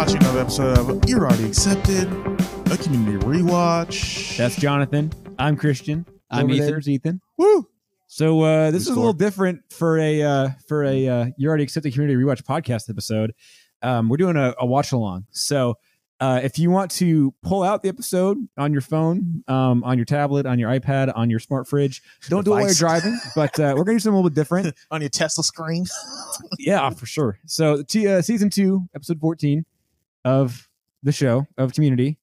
watching another episode of You're Already Accepted, a community rewatch. That's Jonathan. I'm Christian. I'm Over Ethan. There's Ethan. Woo! So uh, this Good is a little different for a uh, for a uh, you already accepted community rewatch podcast episode. Um, we're doing a, a watch along. So uh, if you want to pull out the episode on your phone, um, on your tablet, on your iPad, on your smart fridge, don't do it while you're Device. driving. But uh, we're gonna do something a little bit different. On your Tesla screen. yeah, for sure. So t- uh, season two, episode fourteen of the show of Community.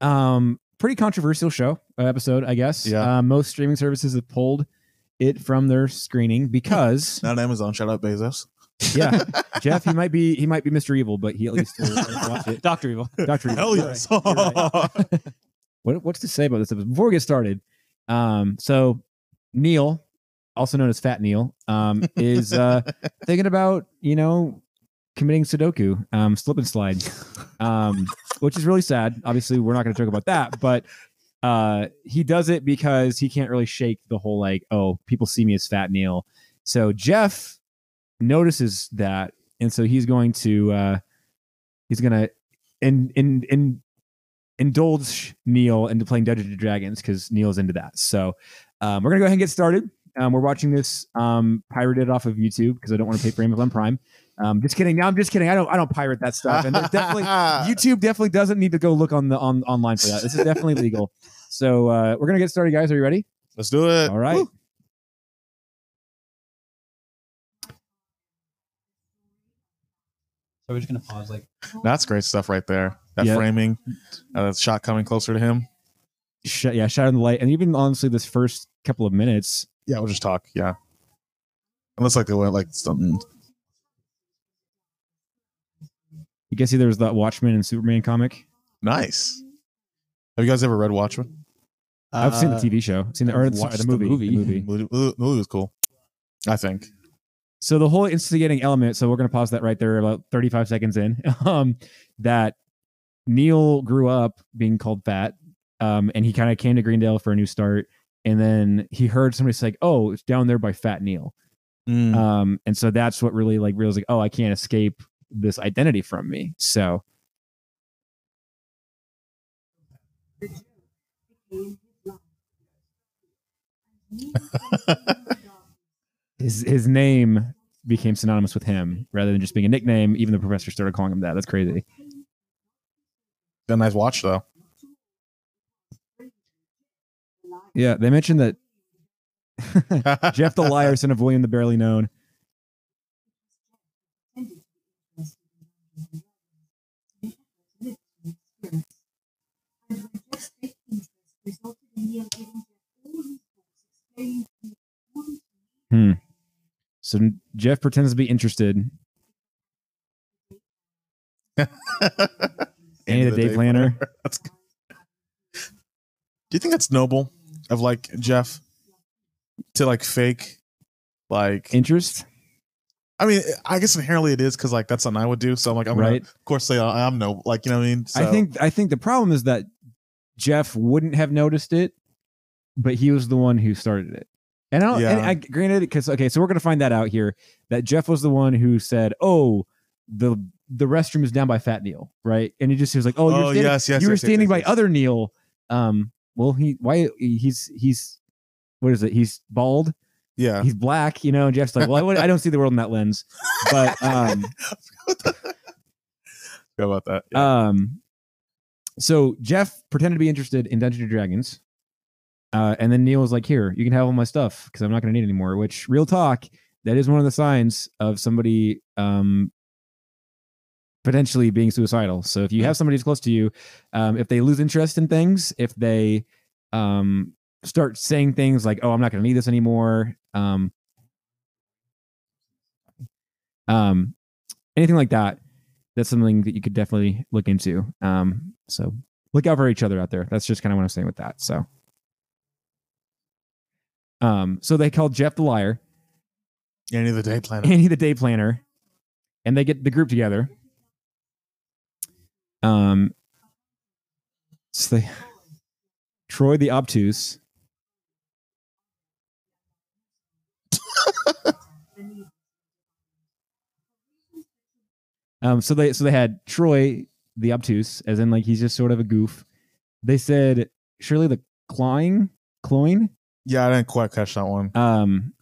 Um, pretty controversial show uh, episode, I guess. Yeah. Uh, most streaming services have pulled it from their screening because Not Amazon. Shout out Bezos. yeah, Jeff he might be he might be Mr. Evil, but he at least will watch it. Doctor Evil. Doctor Evil. Hell yes. right. Right. What, what's to say about this episode? Before we get started, um, so Neil, also known as Fat Neil, um, is uh, thinking about you know committing Sudoku, um, slip and slide, um, which is really sad. Obviously, we're not going to talk about that, but uh, he does it because he can't really shake the whole like, oh, people see me as Fat Neil. So Jeff notices that, and so he's going to uh, he's going to in in in indulge Neil into playing Dungeons and Dragons because Neil's into that. So um, we're gonna go ahead and get started. Um, we're watching this um, pirated off of YouTube because I don't want to pay for Amazon Prime. Um, just kidding. Now I'm just kidding. I don't. I don't pirate that stuff. And definitely YouTube definitely doesn't need to go look on the on online for that. This is definitely legal. So uh, we're gonna get started, guys. Are you ready? Let's do it. All right. Woo. So we're just gonna pause like That's great stuff right there. That Yeah. framing, uh, that shot coming closer to him. Sh- yeah, shine in the light, and even honestly, this first couple of minutes, Yeah, we'll just talk. Yeah. It looks like they went like something. You can see there was that Watchmen and Superman comic. Nice. Have you guys ever read Watchmen? I've seen the uh, TV show, seen the, or, I've sorry, the the movie. movie. The movie. Movie, the movie was cool. I think. So the whole instigating element. So we're gonna pause that right there, about thirty-five seconds in. Um, that Neil grew up being called fat, um, and he kind of came to Greendale for a new start, and then he heard somebody say, "Oh, it's down there by Fat Neil," Mm. um, and so that's what really like realized, like, "Oh, I can't escape this identity from me." So his his name became synonymous with him rather than just being a nickname. Even the professor started calling him that. That's crazy. a nice watch though. Yeah, they mentioned that Jeff the liar, son of William the barely known. Hmm. So Jeff pretends to be interested. Annie the day planner. That's good. Do you think that's noble of like Jeff to like fake like Interest, I mean I guess inherently it is because like that's something I would do so I'm like I'm gonna of course say I'm no like you know what I mean I think I think the problem is that Jeff wouldn't have noticed it, but he was the one who started it. And I, don't, and I granted it, because okay, so we're gonna find that out here that Jeff was the one who said, "Oh, the the restroom is down by Fat Neil," right? And he just he was like, "Oh, you're oh standing, yes yes you were yes, standing by other Neil." Um, well, he why he's he's what is it? He's bald. yeah He's black. You know, and Jeff's like, "Well, I, would- I don't see the world in that lens," but um. About that yeah. Um, so Jeff pretended to be interested in Dungeons and Dragons, uh, and then Neil was like, "Here, you can have all my stuff because I'm not going to need it anymore." Which, real talk, that is one of the signs of somebody um, potentially being suicidal. So if you have somebody who's close to you, um, if they lose interest in things, if they um, start saying things like, "Oh, I'm not going to need this anymore," um, um, anything like that, that's something that you could definitely look into. Um, so look out for each other out there. That's just kind of what I'm saying with that. So, um, so they called Jeff the liar, Annie the day planner Annie the day planner, and they get the group together. Um, so they, Troy the obtuse. Um, so they so they had Troy the obtuse, as in like he's just sort of a goof. They said Shirley the clawing, cloying, Yeah, I didn't quite catch that one. um,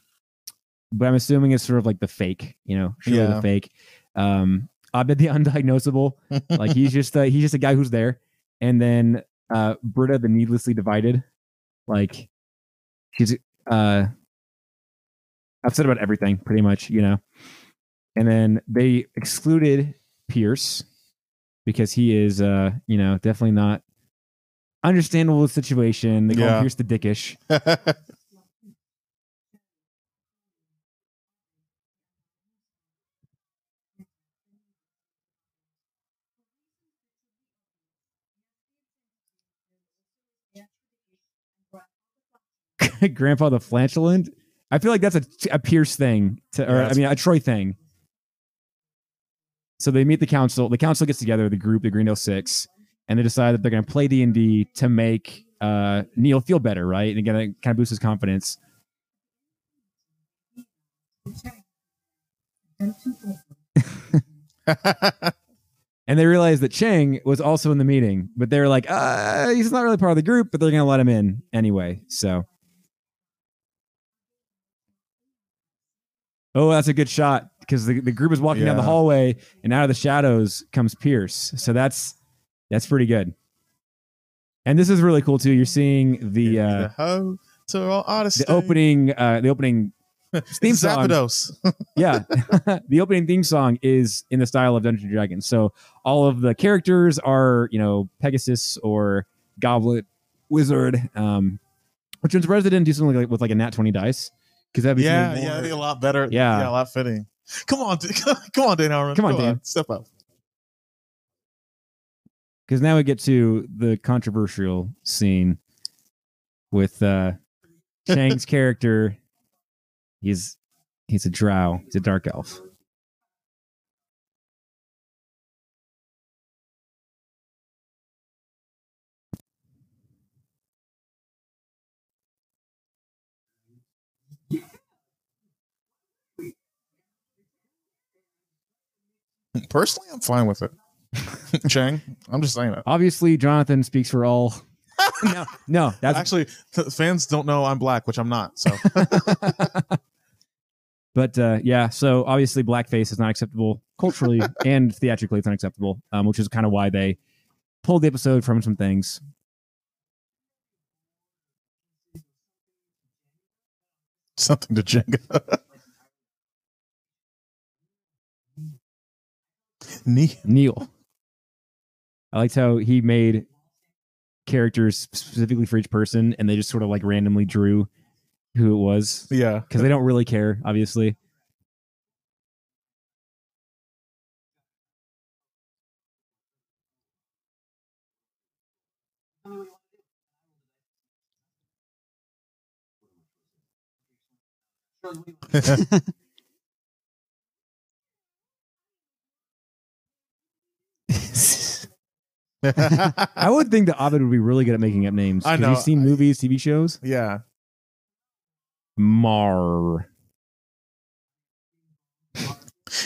but I'm assuming it's sort of like the fake, you know, Shirley Yeah. the fake. Um, Abed the undiagnosable, like he's just uh, he's just a guy who's there, and then uh, Britta the needlessly divided, like she's uh upset about everything, pretty much, you know. And then they excluded Pierce because he is, uh, you know, definitely not understandable situation. They call Yeah. him Pierce the dickish. Grandpa the flatulent. I feel like that's a, a Pierce thing, to, or Yeah, I mean, a Troy thing. So they meet the council. The council gets together, the group, the Greendale Six, and they decide that they're going to play D and D to make uh, Neil feel better, right? And again, it kind of boost his confidence. And they realized that Chang was also in the meeting, but they were like, uh, he's not really part of the group, but they're going to let him in anyway. So, oh, that's a good shot because the, the group is walking down the hallway, and out of the shadows comes Pierce. So that's that's pretty good. And this is really cool too. You're seeing the uh, the the opening uh, the opening theme song. Yeah the opening theme song is in the style of dungeons and dragons so all of the characters are you know pegasus or goblet wizard um which surprised didn't do something like with like a nat 20 dice because that'd be yeah, yeah, think a lot better. Yeah. yeah, a lot fitting. Come on, dude. come on, Dan Harmon. Come on, Go Dan. Step up. because now we get to the controversial scene with uh Chang's character. He's he's a drow. He's a dark elf. Personally, I'm fine with it. Chang, I'm just saying it. Obviously, Jonathan speaks for all. no, no, that's Actually, fans don't know I'm black, which I'm not. So but uh, yeah, so obviously blackface is not acceptable culturally and theatrically. It's unacceptable, um, which is kind of why they pulled the episode from some things. something to Jenga. Neat. Neil. I liked how he made characters specifically for each person, and they just sort of like randomly drew who it was Yeah. because they don't really care, obviously. I would think that Abed would be really good at making up names. I 'cause know. You've seen movies, TV shows. yeah. Mar.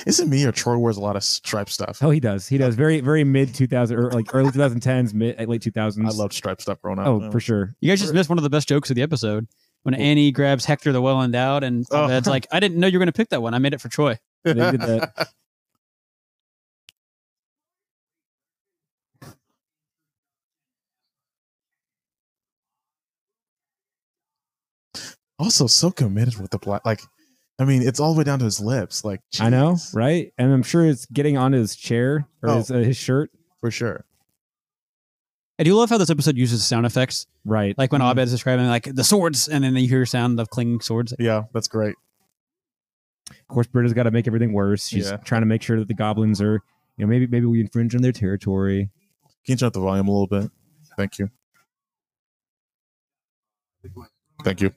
Is it me or Troy wears a lot of stripe stuff? Oh, he does. He does. Very, very mid 2000 or like early 2010s, mid late 2000s. I loved stripe stuff growing up. Oh, for sure. You guys just missed one of the best jokes of the episode when Annie grabs Hector the well endowed, and Oh. it's like, I didn't know you were going to pick that one. I made it for Troy. They did that. also, so committed with the black. Like, I mean, it's all the way down to his lips. Like, I know, right? And I'm sure it's getting on his chair or Oh. his, uh, his shirt. for sure. I do love how this episode uses sound effects, Right. like when Mhm. Abed is describing like the swords, and then you hear sound of clinging swords. Yeah, that's great. Of course, Britta's got to make everything worse. She's Yeah. trying to make sure that the goblins are, you know, maybe maybe we infringe on their territory. Can you turn up the volume a little bit? Thank you. Thank you.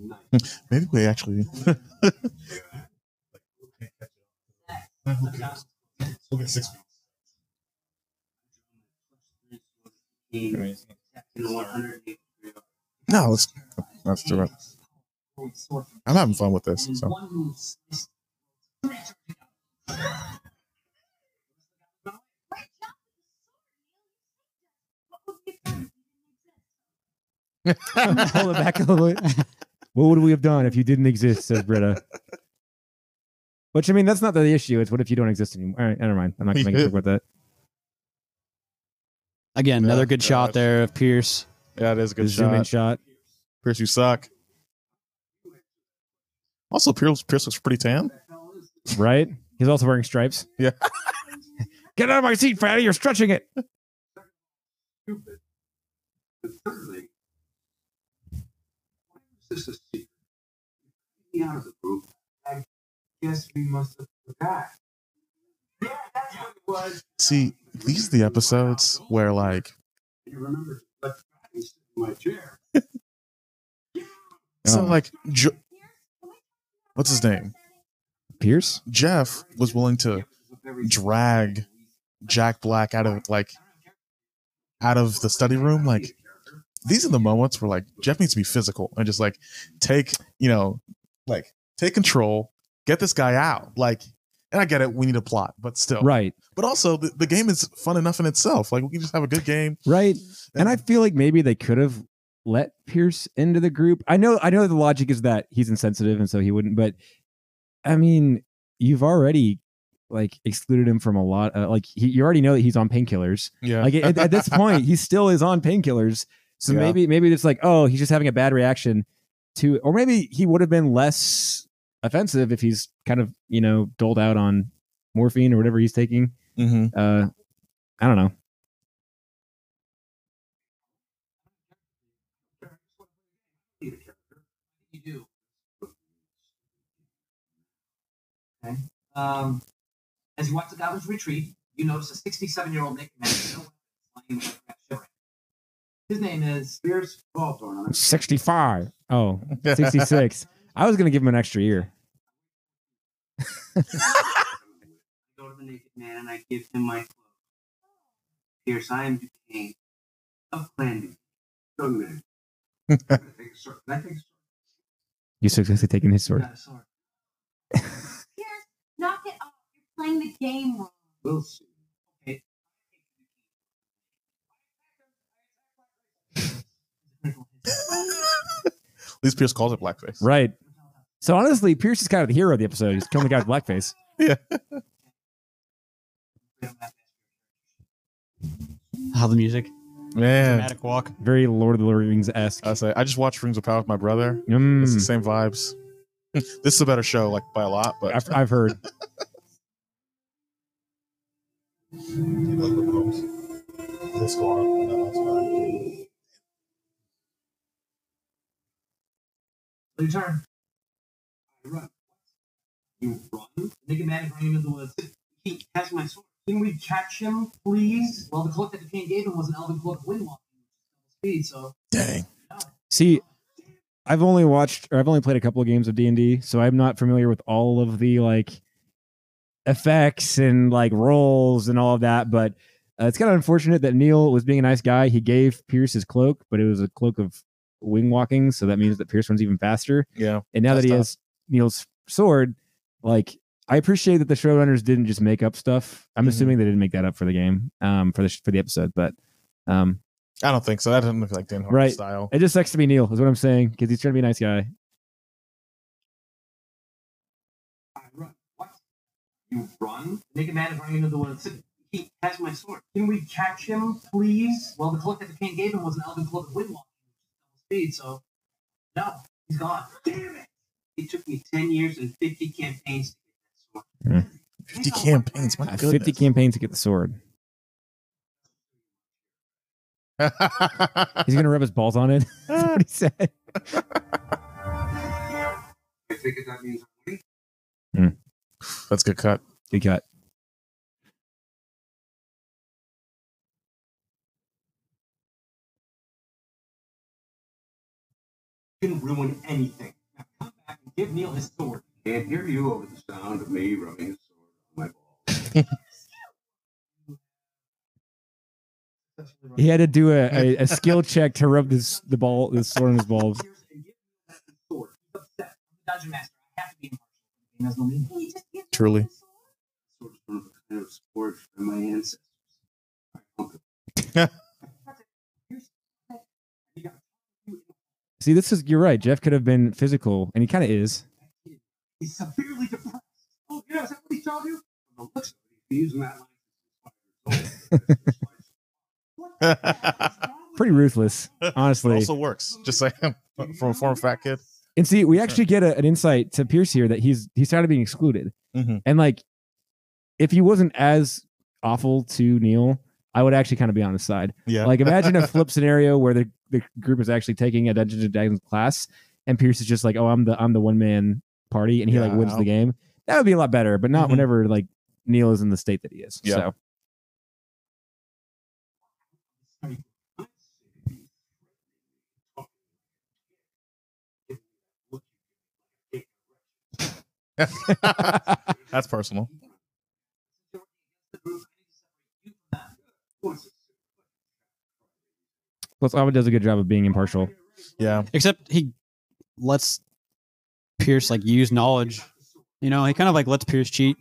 Hmm. Maybe we actually. We'll get No, let's that's the right. I'm having fun with this. So. pull it back a little bit. What would we have done if you didn't exist? Says Britta. Which I mean, that's not the issue. It's what if you don't exist anymore? All right, never mind. I'm not going to make a joke about that. Again, another good shot there of Pierce. Yeah, it is a The good zoom in shot. shot. Pierce, you suck. Also, Pierce, Pierce looks pretty tan. Right? He's also wearing stripes. Yeah. Get out of my seat, fatty. You're stretching it. stupid. But thirdly, why was this a secret? Me out of the group. I guess we must have forgot. Yeah, that's what it was. See, these are the episodes where, like, You remember, but in my chair. so like, jo- what's his name? Pierce? Jeff was willing to drag Jack Black out of like out of the study room. Like, these are the moments where like Jeff needs to be physical and just like take, you know, like take control, get this guy out. Like, and I get it, we need a plot, but still, Right. But also, the, the game is fun enough in itself. Like, we can just have a good game. Right. And I feel like maybe they could have let Pierce into the group. I know I know the logic is that he's insensitive and so he wouldn't, but I mean, you've already like excluded him from a lot uh, like he, you already know that he's on painkillers. yeah, Like at, at this point, he still is on painkillers. So Yeah. maybe maybe it's like, oh, he's just having a bad reaction to or maybe he would have been less offensive if he's kind of, you know, doled out on morphine or whatever he's taking. hmm Uh I don't know. You do. Okay. Um, as you watch the Goblins retreat, you notice a 67 year old Nick man with no weapons lying His name is Pierce Baldwin. 65. Oh, 66. I was going to give him an extra year. Go to the naked man and I give him my clothes. Pierce, I am Duquesne of Clan Duquesne. Young man. I take a sword? I take a sword? You successfully taken his sword. Not sword. Pierce, knock it off. You're playing the game wrong. We'll see. At least Pierce calls it blackface. Right. So honestly, Pierce is kind of the hero of the episode. He's killing the guy with blackface. Yeah. How the music, Man, dramatic walk. Very Lord of the Rings esque. I say I just watched Rings of Power with my brother. Mm, It's the same vibes. this is a better show, like by a lot. But I've, I've heard. Your turn. I run. You run. The naked man is running into the woods. He has my sword. Can we catch him, please? Well, the cloak that the king gave him was an elven cloak of wind walking, speed. So dang, See, I've only watched or I've only played a couple of games of D and D, so I'm not familiar with all of the like effects and like rolls and all of that. But uh, it's kind of unfortunate that Neil was being a nice guy. He gave Pierce his cloak, but it was a cloak of wing walking, so that means that Pierce runs even faster. yeah, And now that he tough. has Neil's sword, like I appreciate that the showrunners didn't just make up stuff. I'm Mhm. assuming they didn't make that up for the game, um, for the for the episode, but um, I don't think so. That doesn't look like Dan Harmon Right. style. it just sucks to be Neil, is what I'm saying, because he's trying to be a nice guy. I run. What? You run? The naked man is running into the woods. He has my sword. Can we catch him, please? Well, the cloak that the king gave him was an elven cloak of wind walking, speed. So no, he's gone. Damn it! It took me ten years and fifty campaigns to get that sword. Hmm. Fifty campaigns. My goodness. 50 campaigns to get the sword. He's gonna rub his balls on it. That's what he said. I think that means I'm. Hmm. That's a good cut. Good cut. Can ruin anything. Now come back and give Neil his sword. Can't hear you over the sound of me rubbing a sword on my ball. He had to do a, a, a skill check to rub this the ball the sword on his balls. Sword. See, this is you're right. Jeff could have been physical, and he kind of is. He's severely depressed. Oh, yeah, is that what he told you? From the looks of it, he's using that line. Pretty ruthless, honestly. also works. Just saying, from a former fat kid. And see, we actually get a, an insight to Pierce here that he's he started being excluded, Mhm. and like, if he wasn't as awful to Neil, I would actually kind of be on his side. Yeah. Like, imagine a flip scenario where the, the group is actually taking a Dungeons and Dragons class, and Pierce is just like, "Oh, I'm the I'm the one man party," and he like wins the game. That would be a lot better, but not Mhm. whenever like Neil is in the state that he is. Yeah. So That's personal. Plus, Abed does a good job of being impartial. Yeah. Except he lets Pierce like use knowledge. You know, he kind of like lets Pierce cheat.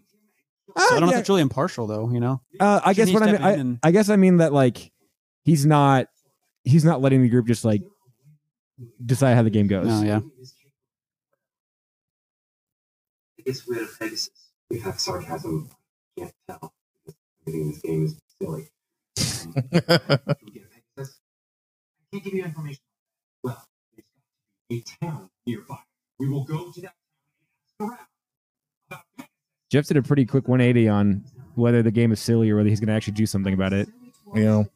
So I don't know yeah. if that's really impartial though. You know, Uh, I guess Shouldn't what I mean, I, and- I guess I mean that like he's not he's not letting the group just like decide how the game goes. oh yeah. It's weird of Pegasus. We have sarcasm. Can't tell. Everything in this game is silly. Can we get a Pegasus? I can't give you information. Well, there's got to be a town nearby. We will go to that town and ask around. Jeff did a pretty quick 180 on whether the game is silly or whether he's going to actually do something about it. You know,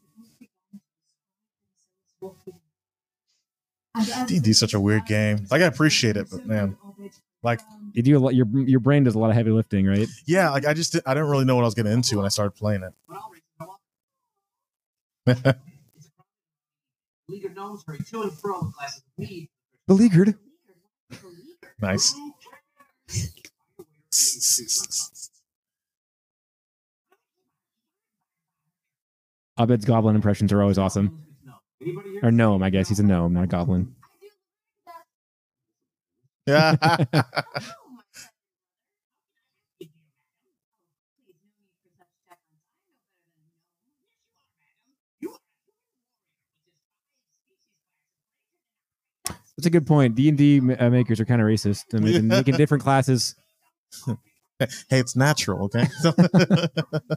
D&D's such a weird game. Like I appreciate it, but man, like You do a lot, your your brain does a lot of heavy lifting, right? yeah, like I just I didn't really know what I was getting into when I started playing it. Beleaguered. Nice. Abed's goblin impressions are always awesome. Or gnome, I guess he's a gnome, not a goblin. Yeah. That's a good point. D and D uh, makers are kind of racist. They're making, making different classes. hey, it's natural, okay?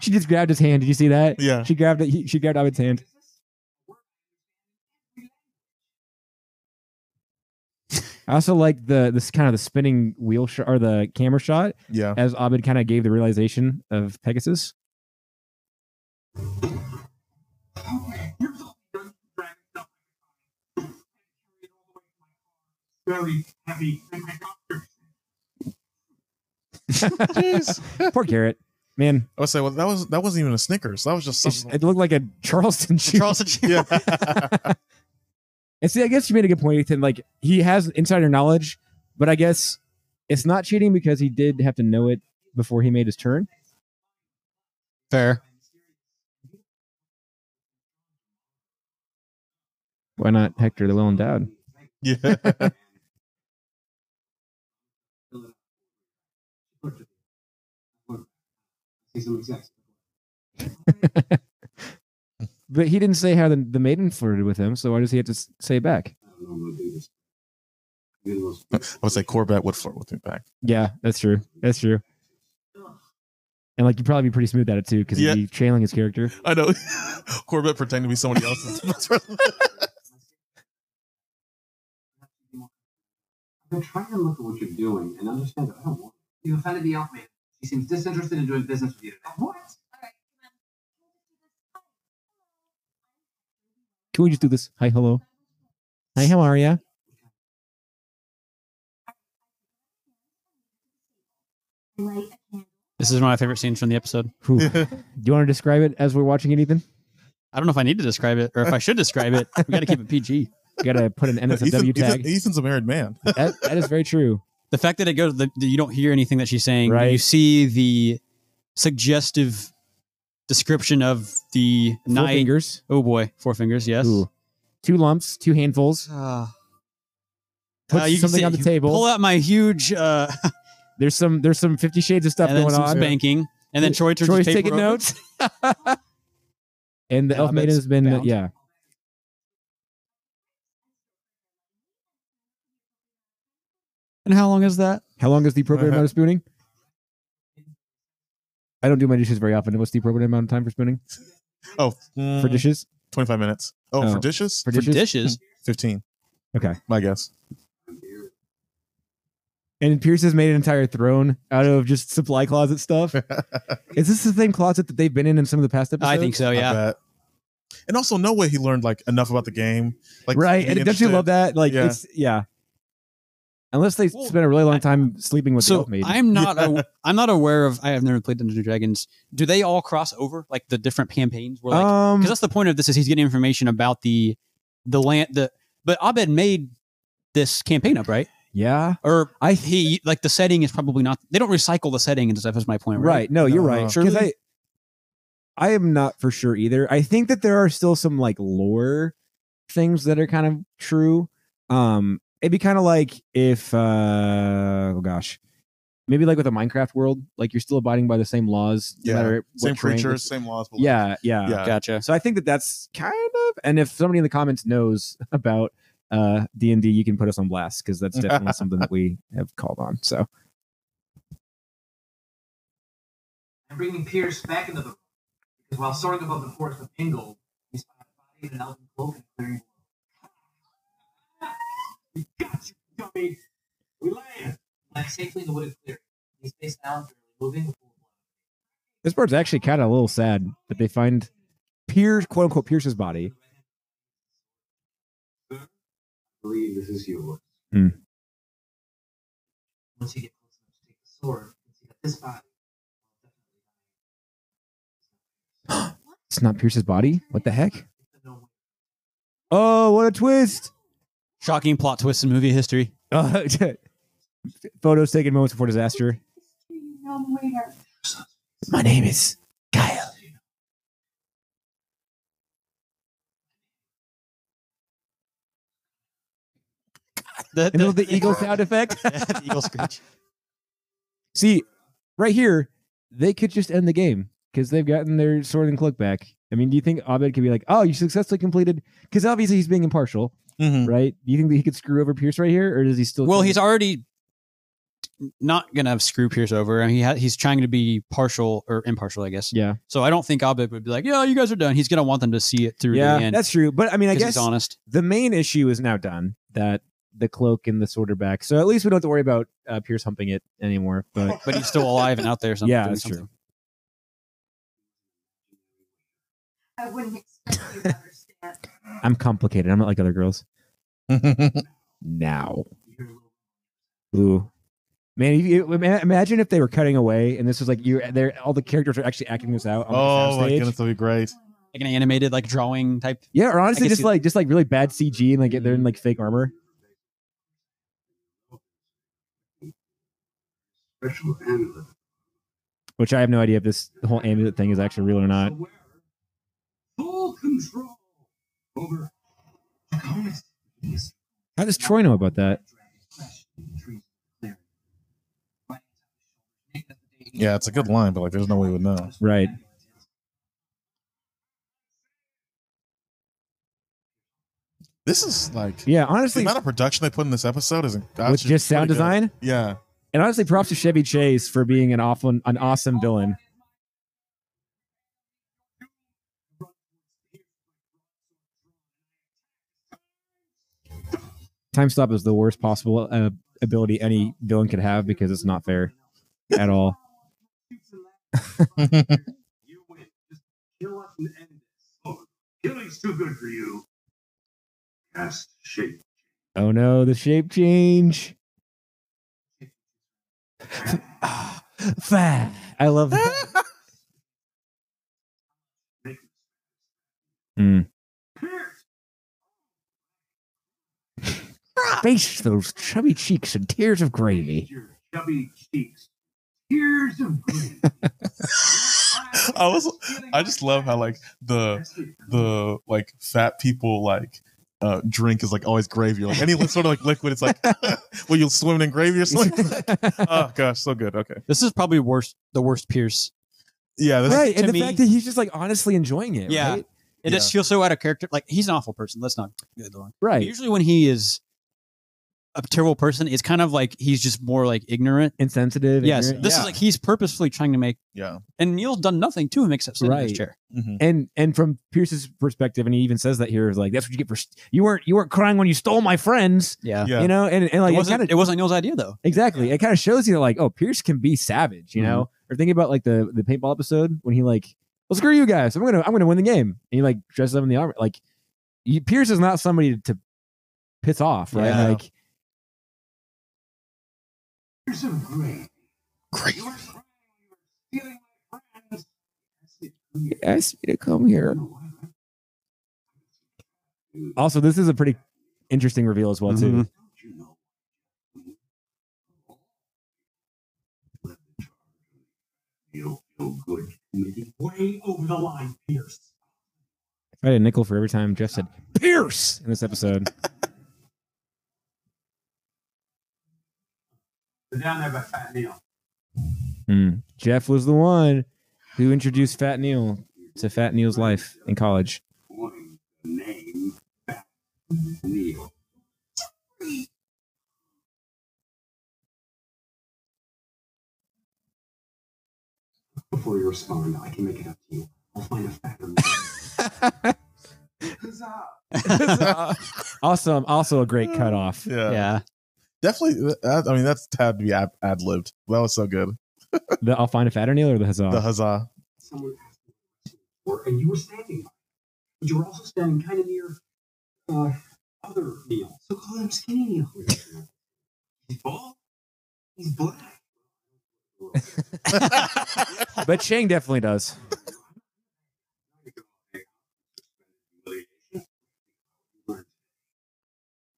She just grabbed his hand. Did you see that? yeah. She grabbed it. He, she grabbed Abed's hand. I also like the this kind of the spinning wheel shot or the camera shot Yeah. as Abed kind of gave the realization of Pegasus. Very heavy. Poor Garrett, man. I would say, well, that was that wasn't even a Snickers. That was just it's- something. It looked like a Charleston Chew. Charleston. yeah. And see, I guess you made a good point, Ethan. Like he has insider knowledge, but I guess it's not cheating because he did have to know it before he made his turn. Fair. Why not Hector the well endowed? yeah. See some execs. But he didn't say how the, the maiden flirted with him, so why does he have to s- say it back? I don't know I'm gonna do this. You're the most- I would say Corbett would flirt with me back. Yeah, that's true. That's true. And like you'd probably be pretty smooth at it too, because Yeah. he'd be trailing his character. I know. Corbett pretending to be somebody else's friend. I've been trying to look at what you're doing and understand that I don't want. You offended the elf maiden. She seems disinterested in doing business with you today. What? Can we just do this? Hi, hello. Hi, how are ya? This is one of my favorite scenes from the episode. Whew. Do you want to describe it as we're watching it, Ethan? I don't know if I need to describe it or if I should describe it. We got to keep it PG. You gotta put an Ethan, NSFW tag. Ethan- Ethan's a married man. That, that is very true. The fact that it goes, the, you don't hear anything that she's saying. Right. You see the suggestive description of the Four night. fingers. Oh boy, four fingers. Yes. Ooh. Two lumps, two handfuls. Uh, Put uh, you can something see- on the table. Pull out my huge uh, There's some there's some Fifty Shades of stuff and then going some on. banking and then Troy turns Troy's paper taking over. notes. and the Yeah, elf I maiden has been bound. yeah. And how long is that? How long is the appropriate amount of spooning? I don't do my dishes very often. What's the appropriate amount of time for spooning Oh, for mm, dishes? 25 minutes. Oh, Oh. for dishes? For For dishes? dishes. 15, Okay. my guess. And Pierce has made an entire throne out of just supply closet stuff. Is this the same closet that they've been in in some of the past episodes? I think so. I Yeah. bet. And also, no way he learned like enough about the game. Like, right. And don't you love that? Like Yeah. it's yeah. Unless they Well, spent a really long time sleeping with the So elf maiden. I'm not. A, I'm not aware of. I have never played Dungeons and Dragons. Do they all cross over like the different campaigns? Where like um, because that's the point of this is he's getting information about the the land the but Abed made this campaign up right yeah. or I he like the setting is probably not they don't recycle the setting and stuff is my point right, Right. No, you're No. right. Because I, I am not for sure either. I think that there are still some like lore things that are kind of true. Um, it'd be kind of like if, uh, oh gosh, maybe like with a Minecraft world, like you're still abiding by the same laws, no Yeah. matter Same creatures, same laws. but- Yeah, yeah, Yeah. gotcha So I think that that's kind of, and if somebody in the comments knows about uh D and D, you can put us on blast because that's definitely something that we have called on. So I'm bringing Pierce back into the room because while soaring above the forest of Pingle, he spotted a body in an elven cloak and a clearing below. We got you, dummy! We land! Land safely in the wooded clearing. He's face down, barely moving, with full this part's actually kind of a little sad that they find Pierce, quote unquote, Pierce's body. I believe this is yours. Hmm. Once you get close enough to take the sword, you can see that this body It's not Pierce's body. What the heck? It's a no-win. Oh, what a twist! Shocking plot twist in movie history Uh, photos taken moments before disaster. My name is Kyle. the, And the eagle sound effect. the eagle screech See, right here, they could just end the game because they've gotten their sword and cloak back. I mean, do you think Abed could be like, "Oh, you successfully completed"? Because obviously he's being impartial, Mhm. right? Do you think that he could screw over Pierce right here, or does he still? well he's to- already not gonna have screw Pierce over I mean, he ha- he's trying to be partial or impartial I guess yeah, so I don't think Abed would be like yeah you guys are done he's gonna want them to see it through yeah, the end that's true. But I mean, I guess he's honest the main issue is now done. That the cloak and the sword are back, so at least we don't have to worry about uh, Pierce humping it anymore. But but he's still alive and out there. Something, Yeah, doing that's true. I wouldn't expect you to understand. I'm complicated. I'm not like other girls. Now, ooh. Man, if you, imagine if they were cutting away and this was like you, they're all the characters are actually acting this out on oh my goodness, that'd be great. Like an animated like drawing type. Yeah, or honestly, just see- like just like really bad CG and like they're in like fake armor. Special amulet. Which I have no idea if this whole amulet thing is actually real or not. Full control over How does Troy know about that? Yeah, it's a good line, but like, there's no way we would know. Right. This is like Yeah, honestly, the honestly, amount of production they put in this episode is with just sound design, Yeah, and honestly, props to Chevy Chase for being an awful, an awesome villain. Time stop is the worst possible uh, ability any villain could have because it's not fair at all. You win. Just kill us and end this. Oh, killing's too good for you. Cast shape. Oh no, the shape change. Fat. I love that. Mm. Face those chubby cheeks and tears of gravy. Chubby cheeks. Tears of gravy. I was. I just love how like the the like fat people like uh drink is like always gravy. Like any sort of like liquid, it's like well you'll swim in gravy or something. oh gosh, so good. Okay, This is probably worst the worst Pierce. yeah, this, right, and the me- fact that he's just like honestly enjoying it. Yeah. right? It just feels so out of character. Like he's an awful person. Let's not get the wrong. right. Usually when he is a terrible person. It's kind of like he's just more like ignorant. Insensitive. Yes, ignorant. this Yeah. is like he's purposefully trying to make. Yeah. And Neil's done nothing to him except sit in his Right. chair. Mhm. and and from Pierce's perspective, and he even says that here is like that's what you get for st- you weren't you weren't crying when you stole my friends, Yeah. Yeah. you know, and and like it it wasn't. kind it wasn't Neil's idea though. exactly it kind of shows you that like oh Pierce can be savage, you know, Mm-hmm. or thinking about like the the paintball episode when he like well screw you guys I'm gonna I'm gonna win the game and he like dresses up in the armor like he, Pierce is not somebody to piss off right Yeah. like Here's some great. Great. You were crying. You were stealing my friends. he asked me to come here. Also, this is a pretty interesting reveal as well too. Mhm. You know. Feel feel good committee. Way over the line, Pierce. I had a nickel for every time Jeff said Pierce in this episode. They're down there by Fat Neil. Hmm. Jeff was the one who introduced Fat Neil to Fat Neil's life in college. Name Fat Neil. Before you respond, I can make it up to you. I'll find a fatter also, also a great cutoff. Yeah. yeah. Definitely. I mean, that's had to be ad libbed. That was so good. The I'll find a fatter Neil or the huzzah. The huzzah. Someone asked me and you were standing by. But you were also standing kind of near uh, other Neil. So call him Skinny Neil. He's bald. He's black. but Chang definitely does.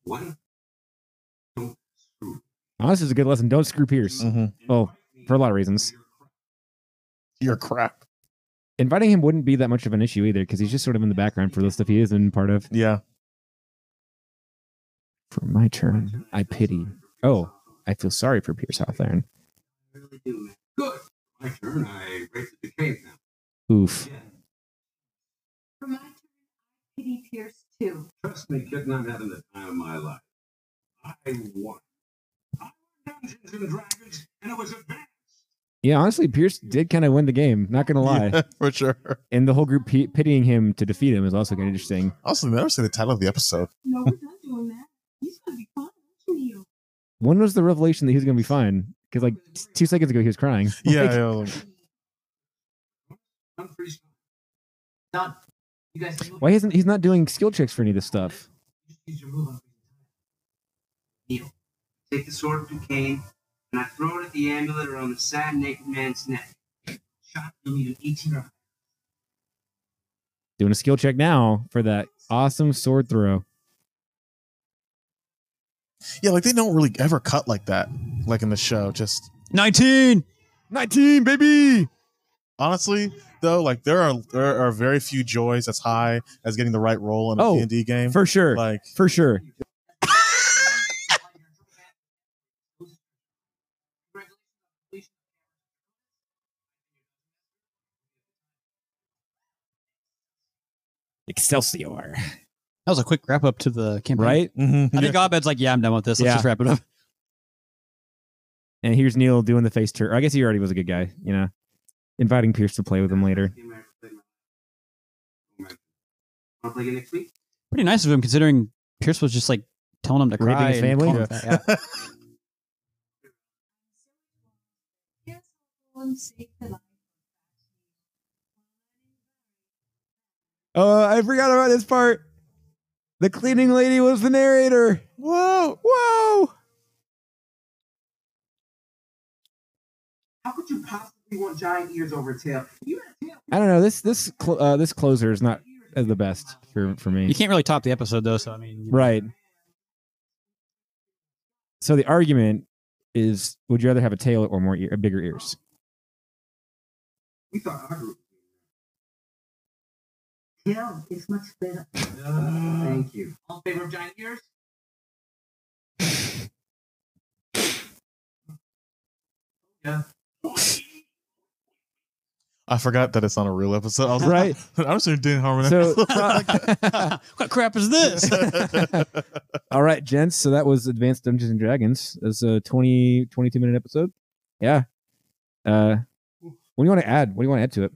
What? Don't. Oh, this is a good lesson. Don't screw Pierce. hmm Oh, for a lot of reasons. You're crap. Inviting him wouldn't be that much of an issue either because he's just sort of in the background for the stuff he is in part of. Yeah. For my turn, I pity. Oh, I feel sorry for Pierce Hawthorne. I really do. Good. My turn. I raised the cave now. Oof. For my turn, I pity Pierce too. Trust me, kid, I'm having the time of my life. I won. I won Dungeons and Dragons, and it was advanced. Yeah, honestly, Pierce did kind of win the game. Not gonna lie. Yeah, for sure. And the whole group p- pitying him to defeat him is also kind of interesting. Also, never say the title of the episode. No, we're not doing that. He's gonna be fine, aren't you? When was the revelation that he was gonna be fine? Because like t- two seconds ago he was crying. Yeah. Like, yeah, like- I'm free. Done. You guys why isn't he's not doing skill checks for any of this stuff? Just use your move on Neil, take the sword from Cain, and I throw it at the amulet around the sad naked man's neck. Shot, you'll need an 18 or Doing a skill check now for that awesome sword throw. yeah, like they don't really ever cut like that, like in the show. Just 19. 19, baby. honestly, though, like there are there are very few joys as high as getting the right roll in a Oh, D&D game. For sure. like For sure. Excelsior. That was a quick wrap up to the campaign. Right? mhm, I think Abed's like, yeah, I'm done with this. Let's Yeah. just wrap it up. And here's Neil doing the face turn. I guess he already was a good guy, you know. Inviting Pierce to play with him later. Want to play again next week? Pretty nice of him considering Pierce was just like telling him to Raping cry. his and family? calling him fat. Yeah. Yes, I'll save the life. Oh, I forgot about this part. The cleaning lady was the narrator. Whoa, whoa. How could you possibly want giant ears over a tail? You tail. I don't know. This this cl- uh, this closer is not the best for for me. You can't really top the episode though, so I mean, you know. Right. So the argument is: Would you rather have a tail or more ear, bigger ears? We thought our group. Tail it's much better. Thank you. All in favor of giant ears? yeah. I forgot that it's on a real episode. I was Right. Like, I'm just Dan Harmon. So, what crap is this? all right, gents. So that was Advanced Dungeons and Dragons. It's a 20, 22 minute episode. Yeah. Uh, what do you want to add? What do you want to add to it?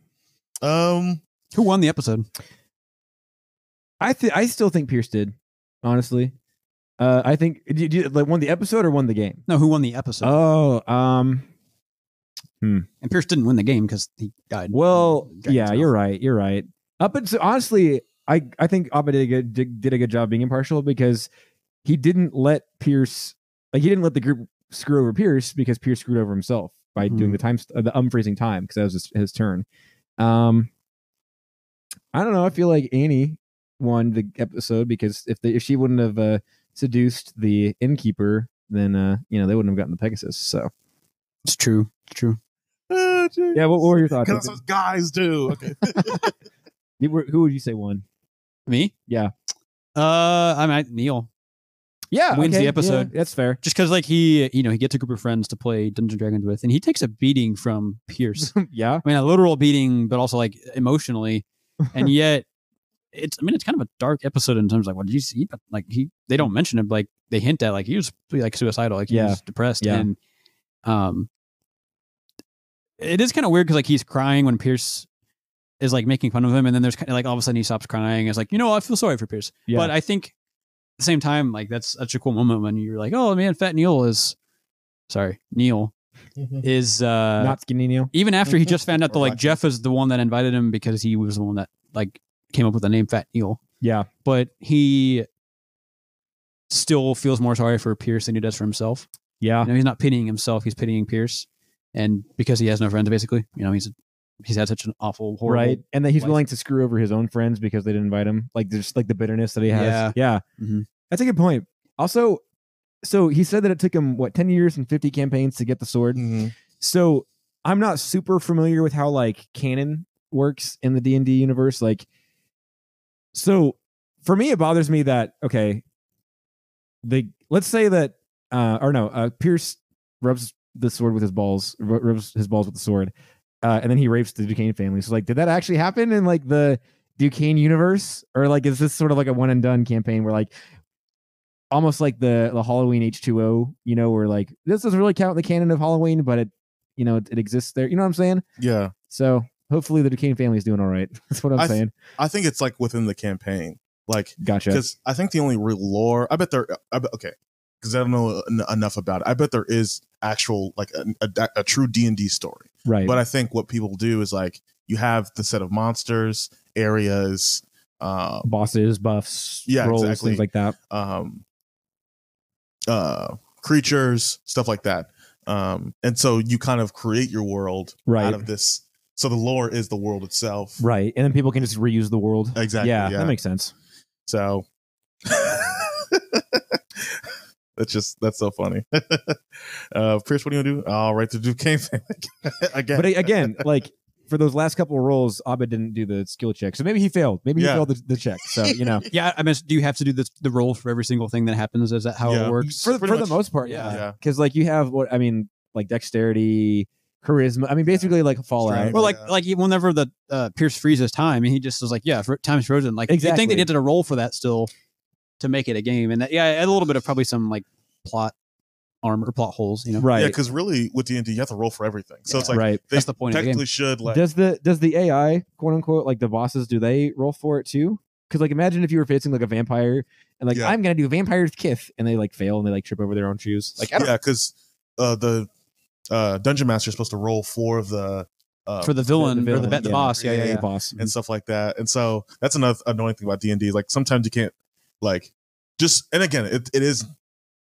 um, Who won the episode? I th- I still think Pierce did. Honestly, uh, I think did you, like won the episode or won the game. No, who won the episode? Oh, um, and Pierce didn't win the game because he died. well, yeah, you're right. You're right. Up until honestly, I I think Abed did a good did, did a good job being impartial because he didn't let Pierce like he didn't let the group screw over Pierce because Pierce screwed over himself by doing the time uh, the unfreezing time because that was his, his turn. Um, I don't know. I feel like Annie won the episode because if the, if she wouldn't have uh, seduced the innkeeper, then uh, you know they wouldn't have gotten the Pegasus. So It's true. It's true. yeah, what, what were your thoughts? Because that's what guys do. Okay. You were- Who would you say won? Me? Yeah. Uh, I mean Neil. Yeah, Wins the episode. yeah, that's fair. Just because like he, you know, he gets a group of friends to play Dungeons and Dragons with, and he takes a beating from Pierce. yeah, I mean, a literal beating, but also like emotionally, and yet it's. I mean, it's kind of a dark episode in terms of like, what did you see? But like he, they don't mention it. But, like they hint at like he was like suicidal, like he Yeah. was depressed, Yeah. and um, it is kind of weird because like he's crying when Pierce is like making fun of him, and then there's kind of like all of a sudden he stops crying. It's like you know I feel sorry for Pierce, yeah. but I think at the same time like that's such a cool moment when you're like, oh man, Fat Neil is sorry Neil is uh not skinny Neil. even after he just found out that like Jeff is the one that invited him because he was the one that like came up with the name Fat Neil. Yeah, But he still feels more sorry for Pierce than he does for himself. yeah, You know, he's not pitying himself; he's pitying Pierce, and because he has no friends, basically, you know, he's he's had such an awful, horrible. right. And that he's life. willing to screw over his own friends because they didn't invite him. Like there's like the bitterness that he has. Yeah. yeah. Mhm. That's a good point. Also, so he said that it took him what ten years and fifty campaigns to get the sword. Mhm. So I'm not super familiar with how like canon works in the D and D universe. Like, so for me, it bothers me that okay, the let's say that uh or no, uh Pierce rubs the sword with his balls, rubs his balls with the sword, uh, and then he rapes the Duquesne family. So like, did that actually happen in like the Duquesne universe, or like is this sort of like a one and done campaign where like almost like the the Halloween H two O, you know, where like this doesn't really count the canon of Halloween, but it you know it, it exists there. You know what I'm saying? Yeah. So hopefully the Duquesne family is doing all right. That's what I'm I th- saying. I think it's like within the campaign. Like, Gotcha. because I think the only real lore, I bet there, I bet, okay, because I don't know en- enough about it. I bet there is actual, like, a, a, a true D&D story. Right. But I think what people do is, like, you have the set of monsters, areas, uh, Bosses, buffs, Yeah, rolls, exactly. things like that. um, uh, creatures, stuff like that. Um, and so you kind of create your world Right. out of this. So the lore is the world itself. Right. And then people can just reuse the world. Exactly. yeah, Yeah. that makes sense. So that's just that's so funny. uh Pierce, what do you want to do? All right, to do Kane family again. But again, like for those last couple of rolls, Abed didn't do the skill check. So maybe he failed. Maybe he Yeah. failed the, the check. So, you know, Yeah, I mean, do you have to do this, the roll for every single thing that happens? Is that how Yeah. it works? for, the, Pretty for the most part, Yeah. yeah. Yeah. Because like you have what I mean, like dexterity, charisma. I mean, basically like a Fallout. Strength. Well, like Yeah. like whenever the uh, Pierce freezes time, he just was like, yeah, fr- time's frozen. Like, I think they did a roll for that still to make it a game, and that, yeah, a little bit of probably some like plot armor, plot holes. You know, Right. Yeah, because really with D and D you have to roll for everything. So it's like right. they That's the point of the game. technically should like does the does the AI quote unquote like the bosses do they roll for it too? Because like imagine if you were facing like a vampire and like Yeah. I'm gonna do vampire's kiss and they like fail and they like trip over their own shoes. Like I don't yeah, because uh, the uh, dungeon master is supposed to roll for the uh, for the villain, or the, villain, bet the yeah. boss. Yeah, yeah, Yeah, yeah. boss. and stuff like that. And so that's another annoying thing about D and D. Like sometimes you can't like just and again it, it is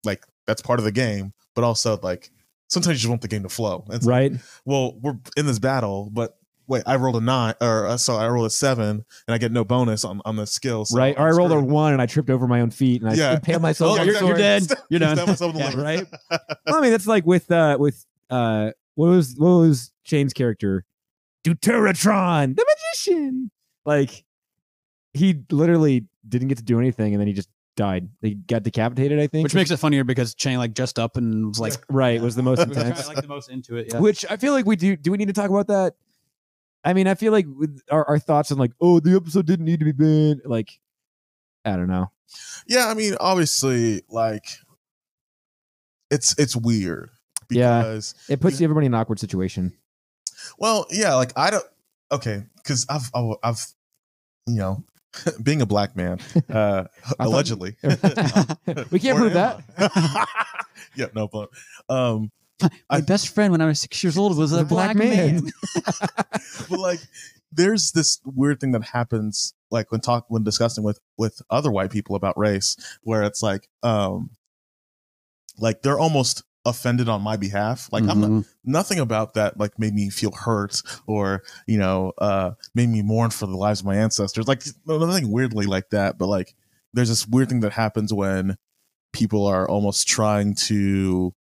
like that's part of the game, but also like sometimes you just want the game to flow. It's like, Right. well, we're in this battle, but wait, I rolled a nine or uh, so I rolled a seven and I get no bonus on on the skill. So right. Or I I'm rolled a one and I tripped over my own feet and I Yeah. impaled myself. Oh, on you're, the you're dead. You're done. Stab myself in Yeah, right? Well, I mean, that's like with uh with uh what was what was Shane's character? Deuteratron, the magician. Like he literally didn't get to do anything and then he just died. He got decapitated, I think. Which makes it funnier because Chang like just up and was like, right was the most was kinda, intense. like the most into it. Yeah. Which I feel like we do. Do we need to talk about that? I mean, I feel like with our, our thoughts on like, oh, the episode didn't need to be banned. Like, I don't know. Yeah, I mean, obviously, like it's it's weird Yeah. It puts everybody in an awkward situation. well, yeah, like I don't okay, because I've I've, I've you know being a black man, uh, thought- allegedly, we can't prove that. I? yeah, no, but um, My I- best friend when I was six years old was a The black, man. but like there's this weird thing that happens like when talk when discussing with with other white people about race where it's like um like they're almost offended on my behalf like i'm not Mhm. nothing about that like made me feel hurt or you know uh made me mourn for the lives of my ancestors like nothing weirdly like that but like there's this weird thing that happens when people are almost trying to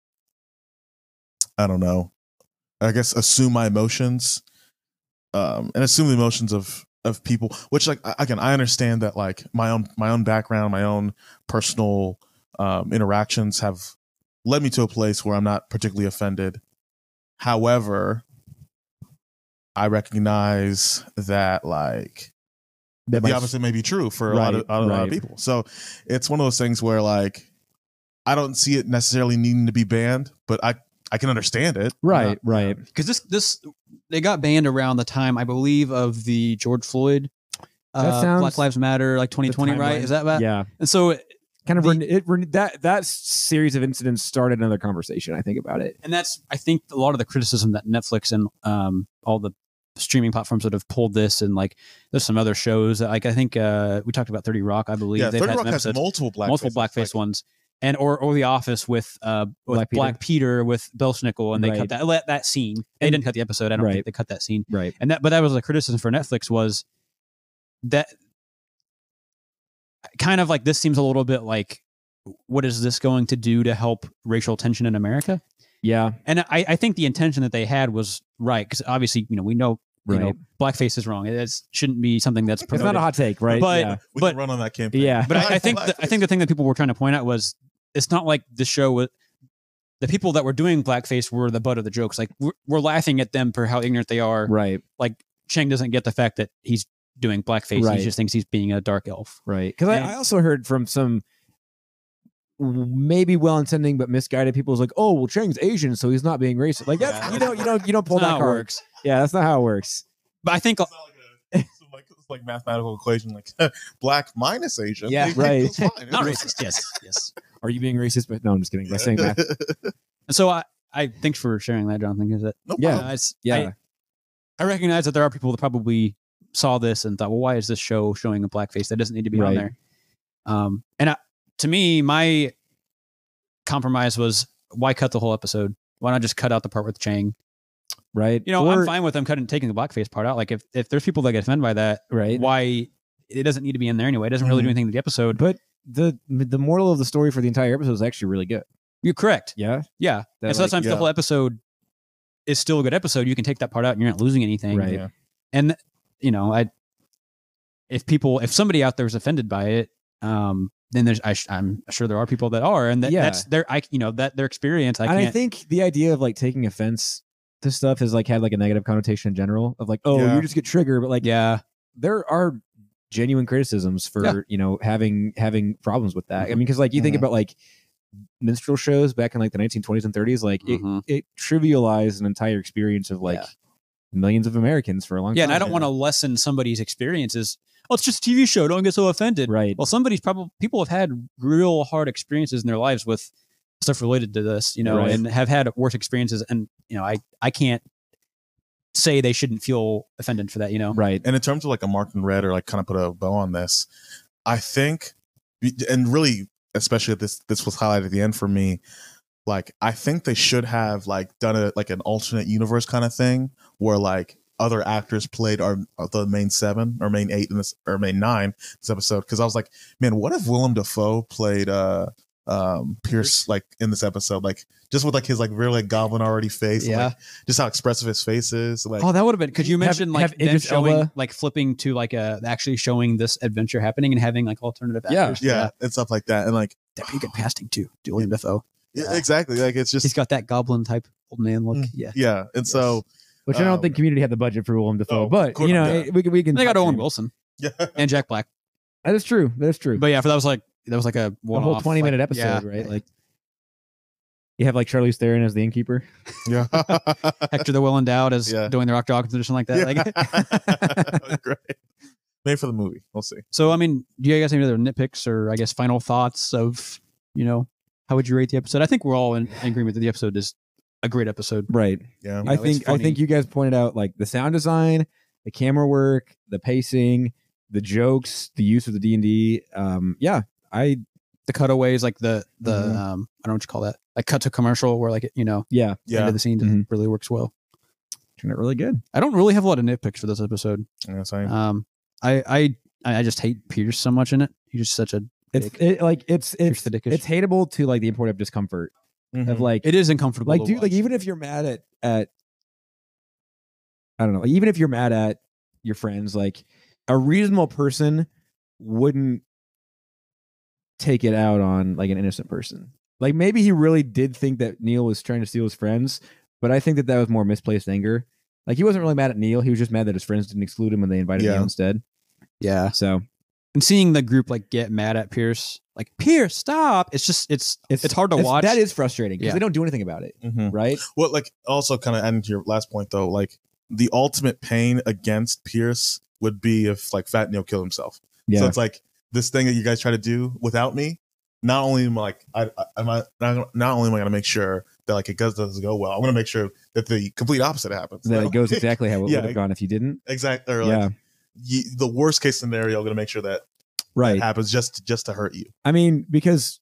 i don't know i guess assume my emotions um and assume the emotions of of people which like I- again i understand that like my own my own background my own personal um interactions have led me to a place where i'm not particularly offended however i recognize that like That the might- opposite may be true for a lot of, Right, a lot of people so it's one of those things where like i don't see it necessarily needing to be banned but i i can understand it Right, right. because this this they got banned around the time I believe of the George Floyd. Uh, Black Lives Matter, like 2020, right? Is that about? yeah. And so, Kind of The- ren- it, ren- that that series of incidents started another conversation. I think about it. and that's I think a lot of the criticism that Netflix and um all the streaming platforms that have pulled this and like there's some other shows that, like I think uh we talked about 30 Rock I believe yeah they've 30 had rock some has multiple black multiple blackface like- ones and or or The Office with uh with Black Black Peter. Peter, with Belsnickel and they Right. cut that let that scene they didn't cut the episode I don't Right. think they cut that scene Right. and that but that was a criticism for Netflix was that kind of like this seems a little bit like what is this going to do to help racial tension in America Yeah. and I, I think the intention that they had was right because obviously you know we know you know blackface is wrong it shouldn't be something that's It's not a hot take, right? But- yeah. we but- can run on that campaign Yeah. but I, I think the, I think the thing that people were trying to point out was it's not like the show was the people that were doing blackface were the butt of the jokes like we're, we're laughing at them for how ignorant they are right. like Chang doesn't get the fact that he's doing blackface Right. he just thinks he's being a dark elf Right. Because I, I also heard from some maybe well-intending but misguided people is like, oh, well, Chang's Asian, so he's not being racist. Like that's Yeah. you know you don't you don't pull that it card. works Yeah, that's not how it works. but I think it's not like a it's like, it's like mathematical equation like black minus asian Yeah. It- Right. it's fine. not racist yes yes Are you being racist? But no, I'm just kidding. By saying that. and so I I thanks for sharing that Jonathan because it no Yeah. problem. uh, Yeah. I, I recognize that there are people that probably saw this and thought, well, why is this show showing a blackface that doesn't need to be on there? Um, and I, to me, my compromise was why cut the whole episode? Why not just cut out the part with Chang? right. You know, Or- I'm fine with them cutting taking the blackface part out. Like if if there's people that get offended by that, Right. why it doesn't need to be in there anyway? It doesn't really do Mhm. anything to the episode. But the the moral of the story for the entire episode is actually really good. You're correct. Yeah. Yeah. That, and so like, sometimes the yeah. whole episode is still a good episode. You can take that part out and you're not losing anything. Right. Yeah. and you know i if people if somebody out there is offended by it um then there's I sh- i'm sure there are people that are and that, Yeah. that's their i you know that their experience i and can't I think the idea of like taking offense to stuff has like had like a negative connotation in general of like, oh, Yeah. you just get triggered, but like yeah there are genuine criticisms for Yeah. you know having having problems with that. I mean, because like you think Mhm. about like minstrel shows back in like the 1920s and 30s, like Mhm. it, it trivialized an entire experience of like Yeah. Millions of Americans for a long yeah time. Yeah, and i don't want to lessen somebody's experiences oh it's just a tv show don't get so offended Right. well somebody's probably people have had real hard experiences in their lives with stuff related to this you know Right. and have had worse experiences and you know i i can't say they shouldn't feel offended for that you know Right. and in terms of like a mark and red or like kind of put a bow on this i think and really especially this this was highlighted at the end for me like i think they should have like done it like an alternate universe kind of thing where like other actors played our the main seven or main eight in this or main nine this episode because i was like man what if willem dafoe played uh um pierce like in this episode like just with like his like really like goblin already face and, Yeah. like, just how expressive his face is like Oh, that would have been because you Have- mentioned like have them showing Elba- like flipping to like a actually showing this adventure happening and having like alternative Yeah. actors. for yeah, and stuff like that and like that'd be a good casting too. William Dafoe. Yeah, exactly. Like it's just He's got that goblin type old man look. Mm. Yeah, yeah, and so which I don't Um, think Community had the budget for Willem Dafoe. Oh, but cool, you know, yeah. we can we can. they got Owen him. Wilson Yeah. and Jack Black. That is true. That is true. But yeah, for that was like that was like a a whole twenty minute episode, right? Like you have like Charlize Theron as the innkeeper. Yeah. Hector the Well Endowed as Yeah. doing the Rock Dawkins or something like that. Like, Great. Made for the movie. We'll see. so I mean, do you guys have any other nitpicks or I guess final thoughts of you know how would you rate the episode? I think we're all in, in agreement that the episode is a great episode. Right. Yeah. You I know, it's think I think you guys pointed out like the sound design, the camera work, the pacing, the jokes, the use of the D and D. Um, yeah, I The cutaways, like the the Mhm. um, I don't know what you call that, like cut to commercial where like you know yeah end Yeah. of the scene Mhm. really works well. turned out really good. I don't really have a lot of nitpicks for this episode. yeah same. Um, I I I just hate Pierce so much in it. He's just such a It's it, like it's it's it's hateable to like the import of discomfort of Mhm. like it is uncomfortable. like dude like even if you're mad at at I don't know like, even if you're mad at your friends like a reasonable person wouldn't take it out on like an innocent person. Like maybe he really did think that Neil was trying to steal his friends but I think that that was more misplaced anger. Like he wasn't really mad at Neil he was just mad that his friends didn't exclude him when they invited Yeah. Neil instead. Yeah, so and seeing the group like get mad at Pierce, like Pierce, stop! It's just it's it's, hard to it's- watch. that is frustrating because Yeah. they don't do anything about it Mhm. right Well, like also kind of adding to your last point though, like the ultimate pain against Pierce would be if like Fat Neil killed himself. yeah So it's like this thing that you guys try to do without me. Not only am I like I, I am I not, not only am I going to make sure that like it does doesn't go well, I'm going to make sure that the complete opposite happens. that it goes exactly how it Yeah. would have gone if you didn't exactly. Or yeah like you, the worst case scenario, I'm going to make sure that right happens just just to hurt you. I mean, because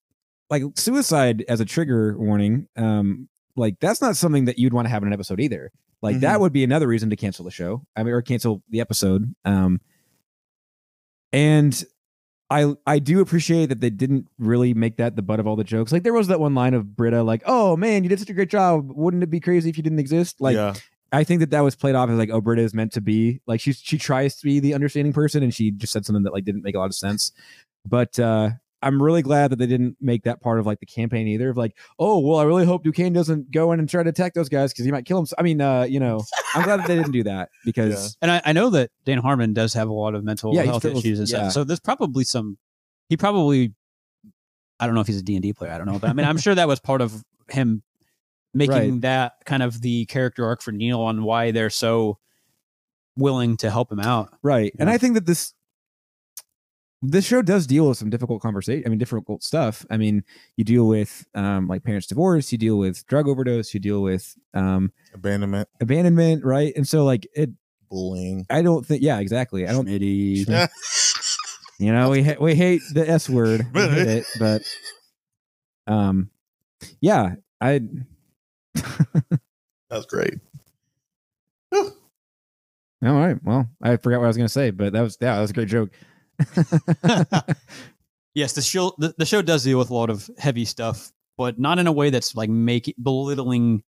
like suicide as a trigger warning, um, like that's not something that you'd want to have in an episode either. Like that Mhm. would be another reason to cancel the show. I mean, or cancel the episode. Um, and I I do appreciate that they didn't really make that the butt of all the jokes. Like there was that one line of Britta, like, "Oh man, you did such a great job. Wouldn't it be crazy if you didn't exist?" Like yeah, I think that that was played off as like, oh, Britta is meant to be like she she tries to be the understanding person, and she just said something that like didn't make a lot of sense. But uh I'm really glad that they didn't make that part of like the campaign either. Of like, oh well, I really hope Duquesne doesn't go in and try to attack those guys because he might kill him. I mean, uh, you know, I'm glad that they didn't do that because and I, I know that Dan Harmon does have a lot of mental Yeah, health struggles- issues and yeah. stuff. So there's probably some. He probably, I don't know if he's a D and D player. I don't know, but I mean, I'm sure that was part of him making Right. that kind of the character arc for Neil on why they're so willing to help him out. right. And Yeah. I think that this this show does deal with some difficult conversation. I mean, difficult stuff. I mean, you deal with um like parents divorce, you deal with drug overdose, you deal with um abandonment, abandonment, right? And so like it bullying. I don't think. Yeah, exactly. I don't. Schmitty. Yeah. You know, we ha- we hate the S word, it, but um, yeah, I. That's great. All right. Well, I forgot what I was going to say, but that was yeah, that was a great joke. yes, the show the, the show does deal with a lot of heavy stuff, but not in a way that's like making belittling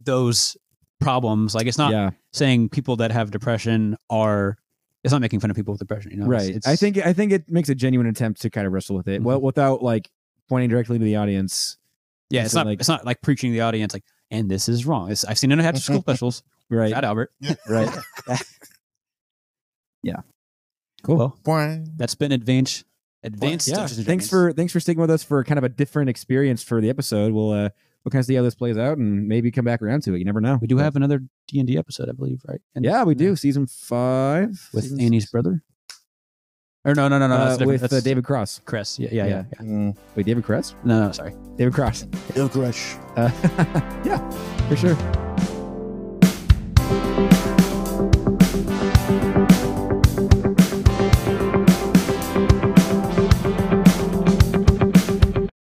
those problems. Like it's not yeah, saying people that have depression are. It's not making fun of people with depression. You know, right. It's, I think I think it makes a genuine attempt to kind of wrestle with it, mm-hmm. well, without like pointing directly to the audience. Yeah, it's So, not. like- it's not like preaching to the audience like, and this is wrong. It's, I've seen it in after school specials. Right. Shout Albert. Right. yeah. Cool. Well, Boing. that's been advanced. Advanced. yeah. Dungeons Thanks for thanks for sticking with us for kind of a different experience for the episode. We'll uh we'll kind of see how this plays out and maybe come back around to it. You never know. We do But- have another D and D episode, I believe, right? And- Yeah, we do. Season five with Season Annie's six. brother. Or no, no, no, no. Uh, that's different. with uh, That's David Cross. Cress. Yeah, yeah, yeah. yeah. Mm. Wait, David Cross? No, no, sorry. David Cross. Ill crush. Uh, yeah, for sure.